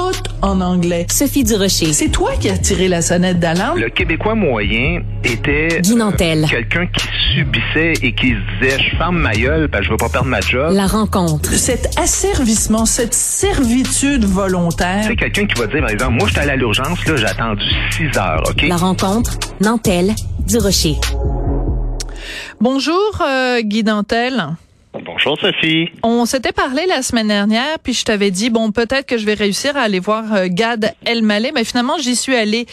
Tout en anglais. Sophie Durocher. C'est toi qui as tiré la sonnette d'alarme? Le Québécois moyen était Guy Nantel. quelqu'un qui subissait et qui se disait je ferme ma gueule parce que je veux pas perdre ma job. La rencontre. Cet asservissement, cette servitude volontaire. C'est quelqu'un qui va dire par exemple moi je suis allé à l'urgence là j'ai attendu 6 heures OK? La rencontre. Nantel. Durocher. Bonjour euh, Guy Dantel. Bonjour Sophie. On s'était parlé la semaine dernière, puis je t'avais dit bon peut-être que je vais réussir à aller voir euh, Gad Elmaleh, mais finalement j'y suis allée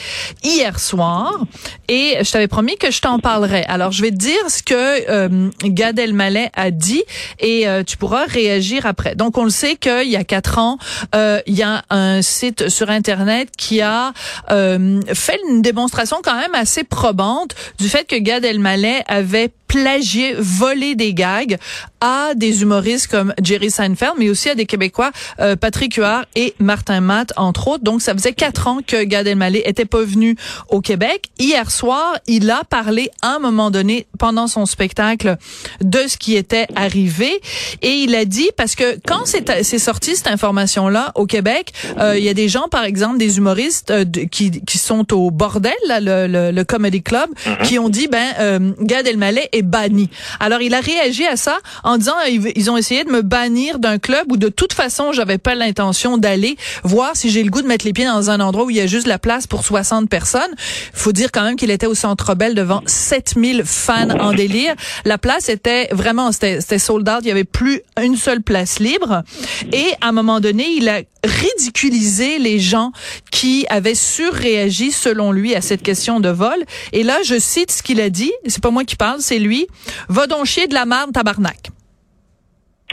hier soir et je t'avais promis que je t'en parlerais. Alors je vais te dire ce que euh, Gad Elmaleh a dit et euh, tu pourras réagir après. Donc on le sait qu'il y a quatre ans, euh, il y a un site sur internet qui a euh, fait une démonstration quand même assez probante du fait que Gad Elmaleh avait plagié, volé des gags à des humoristes comme Jerry Seinfeld, mais aussi à des Québécois, euh, Patrick Huard et Martin Matt, entre autres. Donc, ça faisait quatre ans que Gad Elmaleh était pas venu au Québec. Hier soir, il a parlé à un moment donné, pendant son spectacle, de ce qui était arrivé. Et il a dit, parce que quand c'est sorti cette information-là au Québec, euh, il y a des gens, par exemple, des humoristes euh, qui, qui sont au bordel, là, le, le, le Comedy Club, qui ont dit, ben, euh, Gad Elmaleh est banni. Alors, il a réagi à ça en disant, ils, ont essayé de me bannir d'un club où de toute façon, j'avais pas l'intention d'aller voir si j'ai le goût de mettre les pieds dans un endroit où il y a juste la place pour 60 personnes. Faut dire quand même qu'il était au Centre Bell devant 7000 fans en délire. La place était vraiment, c'était sold out. Il y avait plus une seule place libre. Et à un moment donné, il a ridiculisé les gens qui avaient surréagi selon lui à cette question de vol. Et là, je cite ce qu'il a dit. C'est pas moi qui parle, c'est lui. Va donc chier de la merde, tabarnak.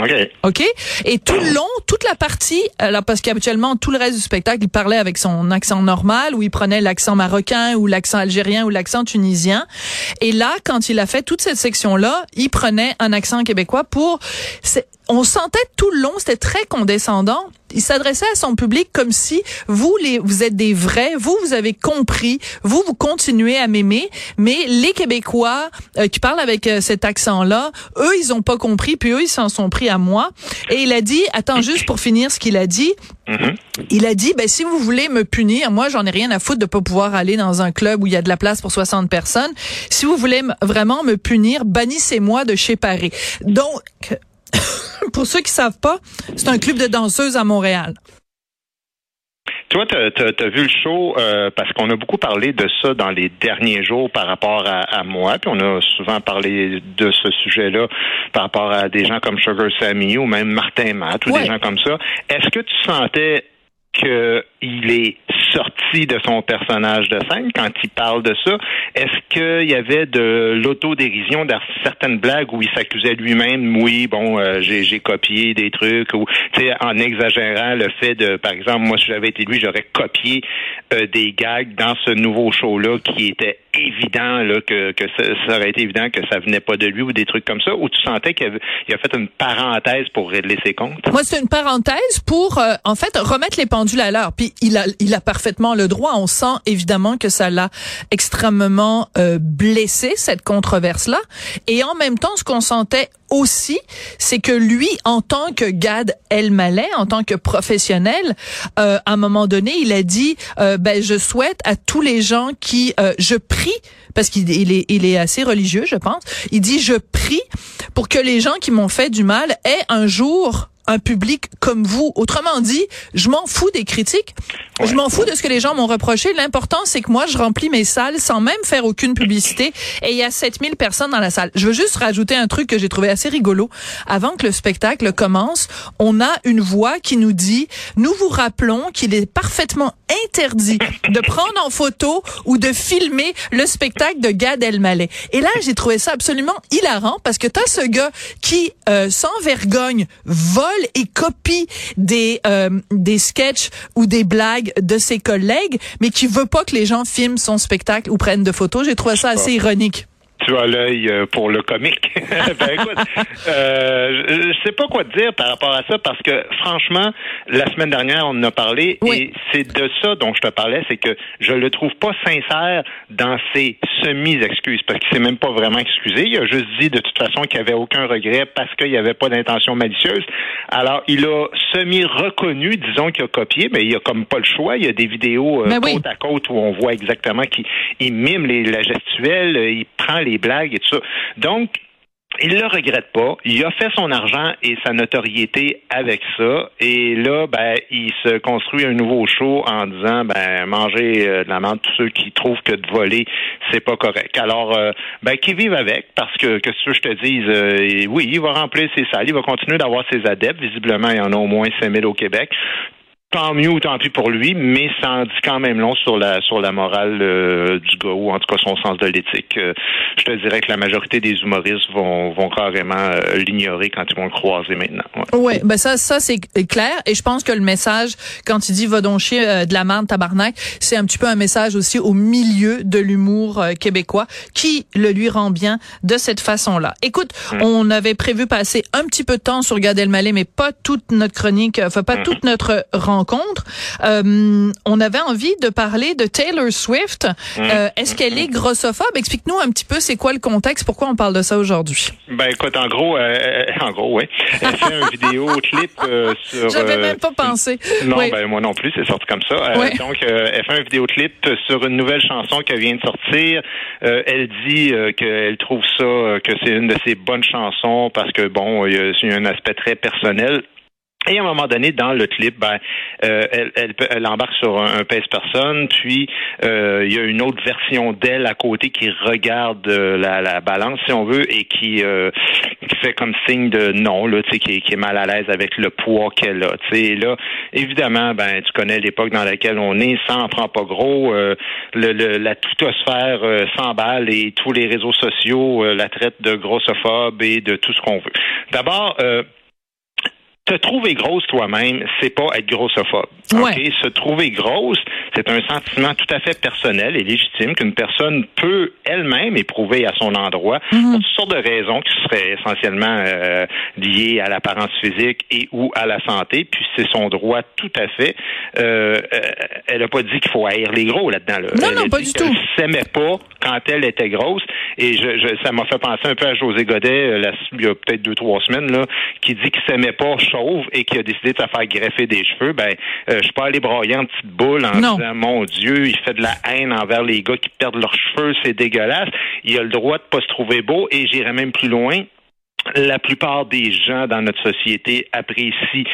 OK. OK? Et tout le long, toute la partie, alors parce qu'habituellement, tout le reste du spectacle, il parlait avec son accent normal, ou il prenait l'accent marocain, ou l'accent algérien, ou l'accent tunisien. Et là, quand il a fait toute cette section-là, il prenait un accent québécois pour... On sentait tout le long, c'était très condescendant. Il s'adressait à son public comme si vous, les, vous êtes des vrais, vous, vous avez compris, vous, vous continuez à m'aimer, mais les Québécois euh, qui parlent avec euh, cet accent-là, eux, ils ont pas compris, puis eux, ils s'en sont pris à moi. Et il a dit, attends, juste pour finir ce qu'il a dit, Mhm. il a dit, ben si vous voulez me punir, moi j'en ai rien à foutre de pas pouvoir aller dans un club où il y a de la place pour 60 personnes. Si vous voulez vraiment me punir, bannissez-moi de chez Paris. Donc, pour ceux qui savent pas, c'est un club de danseuses à Montréal. Toi, tu as, vu le show euh, parce qu'on a beaucoup parlé de ça dans les derniers jours par rapport à, à moi, puis on a souvent parlé de ce sujet-là par rapport à des gens comme Sugar Sammy ou même Martin Matt ou Ouais. des gens comme ça. Est-ce que tu sentais qu'il est sorti de son personnage de scène quand il parle de ça? Est-ce qu'il y avait de l'autodérision dans certaines blagues où il s'accusait lui-même, oui, bon, euh, j'ai copié des trucs, ou en exagérant le fait de, par exemple, moi, si j'avais été lui, j'aurais copié euh, des gags dans ce nouveau show-là qui était évident là, que, que ça, aurait été évident que ça venait pas de lui ou des trucs comme ça, ou tu sentais qu'il a fait une parenthèse pour régler ses comptes? Moi, c'est une parenthèse pour, euh, en fait, remettre les pendules à l'heure. Puis il a, il a le droit. On sent évidemment que ça l'a extrêmement euh, blessé cette controverse-là. Et en même temps, ce qu'on sentait aussi, c'est que lui, en tant que Gad Elmaleh, en tant que professionnel, euh, à un moment donné, il a dit, euh, ben, je souhaite à tous les gens qui, euh, je prie, parce qu'il il est, il est assez religieux, je pense. Il dit, je prie pour que les gens qui m'ont fait du mal aient un jour un public comme vous. Autrement dit, je m'en fous des critiques. Je m'en fous de ce que les gens m'ont reproché. L'important, c'est que moi, je remplis mes salles sans même faire aucune publicité et il y a 7000 personnes dans la salle. Je veux juste rajouter un truc que j'ai trouvé assez rigolo. Avant que le spectacle commence, on a une voix qui nous dit, nous vous rappelons qu'il est parfaitement interdit de prendre en photo ou de filmer le spectacle de Gad Elmaleh. Et là, j'ai trouvé ça absolument hilarant parce que t'as ce gars qui, euh, sans vergogne, vole et copie des euh, des sketchs ou des blagues de ses collègues, mais qui veut pas que les gens filment son spectacle ou prennent de photos. J'ai trouvé ça assez ironique tu as l'œil euh, pour le comique. ben écoute, euh, je sais pas quoi te dire par rapport à ça parce que franchement, la semaine dernière, on en a parlé et c'est de ça dont je te parlais, c'est que je le trouve pas sincère dans ses semi-excuses parce qu'il s'est même pas vraiment excusé. Il a juste dit de toute façon qu'il avait aucun regret parce qu'il n'y avait pas d'intention malicieuse. Alors, il a semi-reconnu, disons qu'il a copié, mais il a comme pas le choix. Il y a des vidéos euh, Ben oui. côte à côte où on voit exactement qu'il il mime les, la gestuelle, euh, il prend les blagues et tout ça. Donc, il le regrette pas. Il a fait son argent et sa notoriété avec ça. Et là, ben, il se construit un nouveau show en disant, ben, manger euh, de la menthe tous ceux qui trouvent que de voler, c'est pas correct. Alors, euh, ben, qu'ils vivent avec, parce que, que veux que je te dise, euh, oui, il va remplir ses salles, il va continuer d'avoir ses adeptes. Visiblement, il y en a au moins 5000 au Québec tant mieux ou tant pis pour lui, mais ça en dit quand même long sur la sur la morale euh, du gars ou en tout cas son sens de l'éthique. Euh, je te dirais que la majorité des humoristes vont vont carrément euh, l'ignorer quand ils vont le croiser maintenant. Ouais. Ouais, ben ça, ça c'est clair. Et je pense que le message, quand il dit va donc chier euh, de la merde tabarnak, c'est un petit peu un message aussi au milieu de l'humour euh, québécois qui le lui rend bien de cette façon-là. Écoute, on avait prévu passer un petit peu de temps sur Gad Elmaleh, mais pas toute notre chronique, enfin pas toute notre rencontre. Euh, on avait envie de parler de Taylor Swift. Euh, Est-ce qu'elle est grossophobe? Explique-nous un petit peu c'est quoi le contexte, pourquoi on parle de ça aujourd'hui. Ben écoute, en gros, euh, en gros, oui. Elle fait un vidéo clip sur. J'avais même pas pensé. Non, Oui. ben moi non plus, c'est sorti comme ça. Donc, elle fait un vidéoclip sur une nouvelle chanson qu'elle vient de sortir. Elle dit qu'elle trouve ça, que c'est une de ses bonnes chansons parce que bon, il y a un aspect très personnel. Et à un moment donné, dans le clip, ben, euh, elle, elle, elle embarque sur un, un pèse-personne, puis euh, il y a une autre version d'elle à côté qui regarde euh, la, la balance, si on veut, et qui, euh, qui fait comme signe de non, là, qui, qui est mal à l'aise avec le poids qu'elle a. Et là, évidemment, ben, tu connais l'époque dans laquelle on est, ça en prend pas gros. euh, le, le- la tutosphère euh, s'emballe et tous les réseaux sociaux la traitent de grossophobe et de tout ce qu'on veut. D'abord, te trouver grosse toi-même, c'est pas être grossophobe. Ouais. OK? Se trouver grosse, c'est un sentiment tout à fait personnel et légitime qu'une personne peut elle-même éprouver à son endroit pour toutes sortes de raisons qui seraient essentiellement euh, liées à l'apparence physique et ou à la santé. Puis c'est son droit tout à fait. Euh, euh, elle a pas dit qu'il faut haïr les gros là-dedans. Là. Non, Elle non, pas du tout. s'aimait pas quand elle était grosse. Et je, je- ça m'a fait penser un peu à José Godet, euh, la- il y a peut-être deux, trois semaines, là, qui dit qu'il s'aimait pas chauve et qui a décidé de se faire greffer des cheveux. Ben, euh, je suis pas allé broyer en petite boule en Non. disant, mon Dieu, il fait de la haine envers les gars qui perdent leurs cheveux, c'est dégueulasse. Il a le droit de pas se trouver beau et j'irai même plus loin. La plupart des gens dans notre société apprécient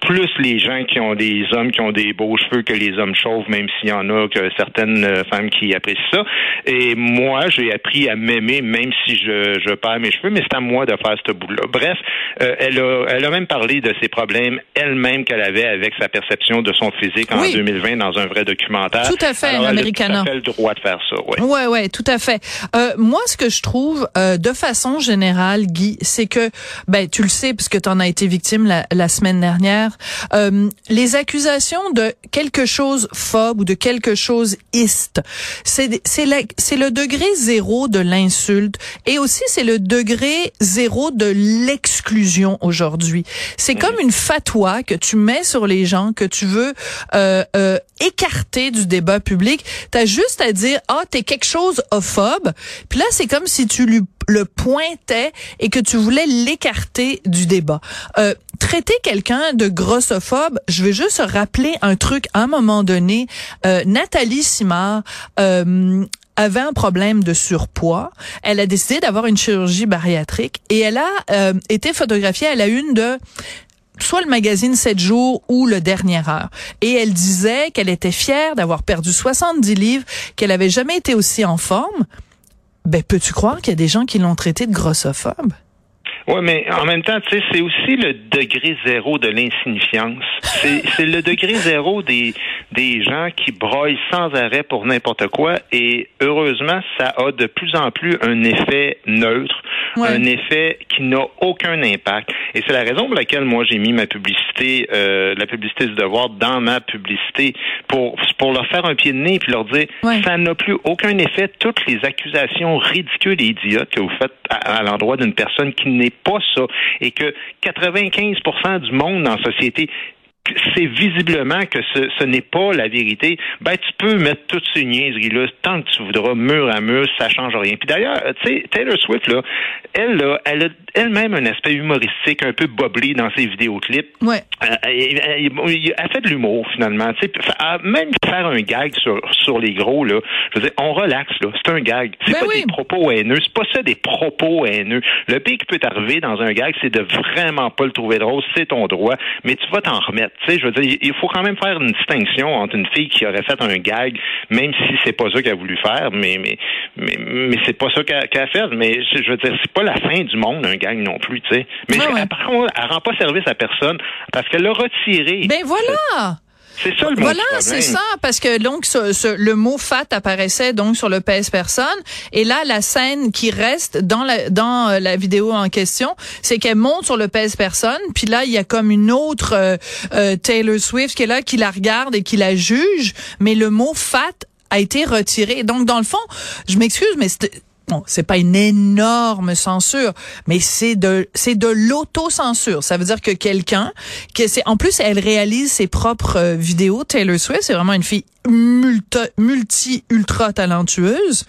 plus les gens qui ont des hommes qui ont des beaux cheveux que les hommes chauves, même s'il y en a que certaines euh, femmes qui apprécient ça. Et moi, j'ai appris à m'aimer, même si je, je perds mes cheveux, mais c'est à moi de faire ce bout-là. Bref, euh, elle, a, elle a même parlé de ses problèmes elle-même qu'elle avait avec sa perception de son physique en Oui. 2020 dans un vrai documentaire. Tout à fait, Alors, elle a l'Americana. le droit de faire ça, ouais. Ouais, ouais, tout à fait. Euh, moi, ce que je trouve, euh, de façon générale, Guy, c'est que, ben, tu le sais, puisque tu en as été victime la, la semaine dernière, euh, les accusations de quelque chose phobe ou de quelque chose iste, c'est c'est le degré zéro de l'insulte et aussi c'est le degré zéro de l'exclusion aujourd'hui. C'est comme une fatwa que tu mets sur les gens que tu veux euh, euh, écarter du débat public. T'as juste à dire ah t'es quelque chose ophobe. Puis là c'est comme si tu lui le pointais et que tu voulais l'écarter du débat. Euh, traiter quelqu'un de grossophobe, je veux juste rappeler un truc à un moment donné. Euh, Nathalie Simard. Euh, avait un problème de surpoids. Elle a décidé d'avoir une chirurgie bariatrique et elle a euh, été photographiée à la une de soit le magazine 7 jours ou le Dernière Heure. Et elle disait qu'elle était fière d'avoir perdu 70 livres, qu'elle avait jamais été aussi en forme. Ben, peux-tu croire qu'il y a des gens qui l'ont traité de grossophobe? Oui, mais en même temps, tu sais, c'est aussi le degré zéro de l'insignifiance. C'est le degré zéro des, des gens qui broient sans arrêt pour n'importe quoi. Et heureusement, ça a de plus en plus un effet neutre, Ouais. un effet qui n'a aucun impact. Et c'est la raison pour laquelle moi j'ai mis ma publicité, euh, la publicité du devoir dans ma publicité pour pour leur faire un pied de nez puis leur dire Ouais. ça n'a plus aucun effet. Toutes les accusations ridicules et idiotes que vous faites à, à l'endroit d'une personne qui n'est pas ça. Et que 95% du monde la société c'est visiblement que ce, ce n'est pas la vérité, ben tu peux mettre toutes ces niaiseries-là tant que tu voudras, mur à mur, ça change rien. Puis d'ailleurs, tu sais, Taylor Swift, là, elle, là, elle a elle-même un aspect humoristique un peu boblé dans ses vidéoclips. Ouais. Elle, elle- elle- elle fait de l'humour finalement. Tu sais, même faire un gag sur, sur les gros là, je veux dire, on relaxe là. C'est un gag. C'est Ben pas oui. des propos haineux. C'est pas ça des propos haineux. Le pire qui peut t'arriver dans un gag, c'est de vraiment pas le trouver drôle. C'est ton droit, mais tu vas t'en remettre. Tu sais, je veux dire, il faut quand même faire une distinction entre une fille qui aurait fait un gag, même si c'est pas ça qu'elle a voulu faire, mais mais mais, mais c'est pas ça qu'elle a fait. Mais je, veux dire, c'est pas la fin du monde un gag non plus. Tu sais. Mais ouais. par contre, elle rend pas service à personne parce qu'elle l'a retiré. Ben voilà! C'est ça le mot Voilà, c'est ça, parce que donc ce- ce- le mot fat apparaissait donc sur le pèse personne, et là la scène qui reste dans la dans euh, la vidéo en question, c'est qu'elle monte sur le pèse personne, puis là il y a comme une autre euh, euh, Taylor Swift qui est là, qui la regarde et qui la juge, mais le mot fat a été retiré. Donc dans le fond, je m'excuse, mais Bon, c'est pas une énorme censure, mais c'est de c'est de l'autocensure. Ça veut dire que quelqu'un que c'est en plus elle réalise ses propres euh, vidéos. Taylor Swift, c'est vraiment une fille multi multi ultra talentueuse.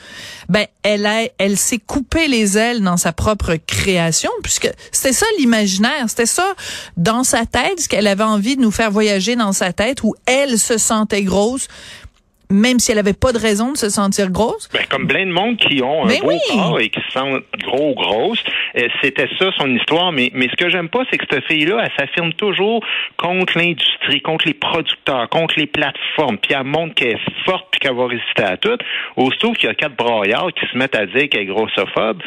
Ben elle a elle s'est coupé les ailes dans sa propre création puisque c'était ça l'imaginaire, c'était ça dans sa tête ce qu'elle avait envie de nous faire voyager dans sa tête où elle se sentait grosse même si elle avait pas de raison de se sentir grosse. Ben, comme plein de monde qui ont un Ben beau oui. corps et qui se sentent gros grosses, euh, c'était ça son histoire. Mais, mais ce que j'aime pas, c'est que cette fille-là, elle s'affirme toujours contre l'industrie, contre les producteurs, contre les plateformes. Puis elle montre qu'elle est forte puis qu'elle va résister à tout. Aussitôt qu'il y a quatre braillards qui se mettent à dire qu'elle est grossophobe,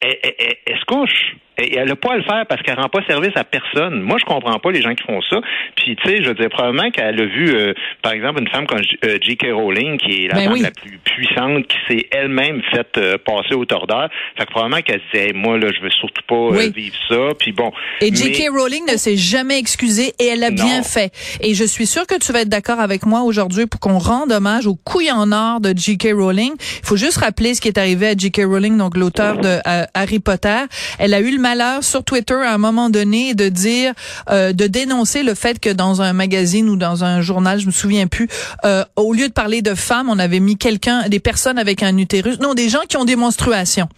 elle, elle- elle- elle se couche. Et elle n'a pas à le faire parce qu'elle rend pas service à personne. Moi, je comprends pas les gens qui font ça. Puis, tu sais, je veux dire, probablement qu'elle a vu, euh, par exemple, une femme comme J- euh, J.K. Rowling, qui est la Ben femme oui. la plus puissante, qui s'est elle-même faite euh, passer au tordeur. Fait que probablement qu'elle se disait, Hey, moi, là, je veux surtout pas euh, Oui. vivre ça. Puis bon. Et mais- J.K. Rowling ne s'est jamais excusée et elle a Non. bien fait. Et je suis sûre que tu vas être d'accord avec moi aujourd'hui pour qu'on rende hommage aux couilles en or de J.K. Rowling. Il faut juste rappeler ce qui est arrivé à J.K. Rowling, donc l'auteur de euh, Harry Potter. Elle a eu le malheur sur Twitter à un moment donné de dire, euh, de dénoncer le fait que dans un magazine ou dans un journal, je me souviens plus, euh, au lieu de parler de femmes, on avait mis quelqu'un, des personnes avec un utérus, non, des gens qui ont des menstruations.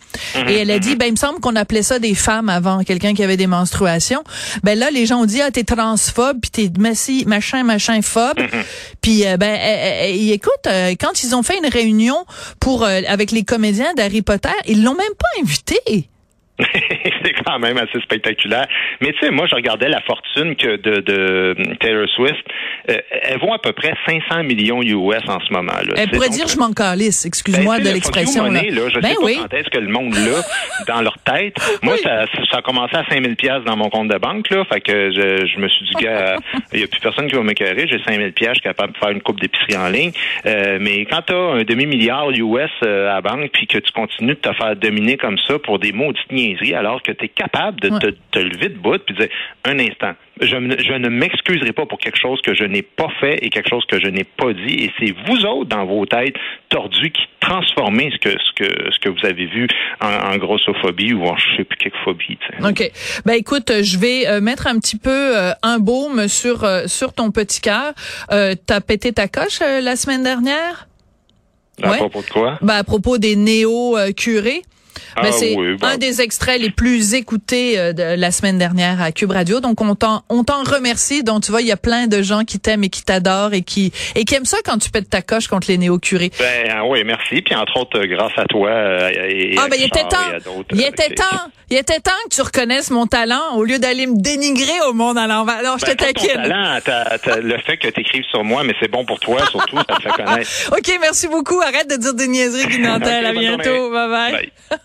Et elle a dit, ben il me semble qu'on appelait ça des femmes avant, quelqu'un qui avait des menstruations. Ben là, les gens ont dit, ah t'es transphobe, puis t'es massi, machin, machin phobe. Puis euh, ben, euh, euh, écoute, euh, quand ils ont fait une réunion pour euh, avec les comédiens d'Harry Potter, ils l'ont même pas invité. c'est quand même assez spectaculaire. Mais tu sais, moi, je regardais la fortune que de, de Taylor Swift. Euh, elle vaut à peu près 500 millions US en ce moment. Là. Elle pourrait donc- dire, je m'en calisse, excuse-moi Ben, de le l'expression. là. là, je Ben sais pas oui. quand est-ce que le monde l'a dans leur tête. Moi, Oui. ça, ça a commencé à 5000 pièces dans mon compte de banque, là. Fait que je, je me suis dit, il y a plus personne qui va m'écœurer. J'ai 5000 pièces, je suis capable de faire une coupe d'épicerie en ligne. Euh, mais quand tu as un demi-milliard US euh, à la banque, puis que tu continues de te faire dominer comme ça pour des maudites niaiseries, alors que tu es capable de Ouais. te, te lever de bout puis de dire, un instant, je, ne m'excuserai pas pour quelque chose que je n'ai pas fait et quelque chose que je n'ai pas dit. Et c'est vous autres, dans vos têtes tordues, qui transformez ce que, ce que, ce que vous avez vu en, en grossophobie ou en je sais plus quelle phobie. OK. Ben écoute, je vais euh, mettre un petit peu euh, un baume sur euh, sur ton petit cœur. Euh, T'as pété ta coche la semaine dernière? À Ouais. propos de quoi? Ben, à propos des néo-curés. Ben, Ah c'est oui, bon. un des extraits les plus écoutés euh, de la semaine dernière à Cube Radio. Donc on t'en on t'en remercie. Donc tu vois, il y a plein de gens qui t'aiment et qui t'adorent et qui et qui aiment ça quand tu pètes ta coche contre les néo-curés. Ben ah oui, merci. Puis entre autres, euh, grâce à toi euh, et Ah ben il était temps. Il était temps. Il était temps que tu reconnaisses mon talent au lieu d'aller me dénigrer au monde à l'envers. Non, je Ben, te pas ton taquine. talent, t'as- t'as le fait que tu écrives sur moi, mais c'est bon pour toi, surtout, ça te fait connaître. OK, merci beaucoup. Arrête de dire des niaiseries, Guy Nantel. Ok, à bientôt. journée. bye. bye. Bye.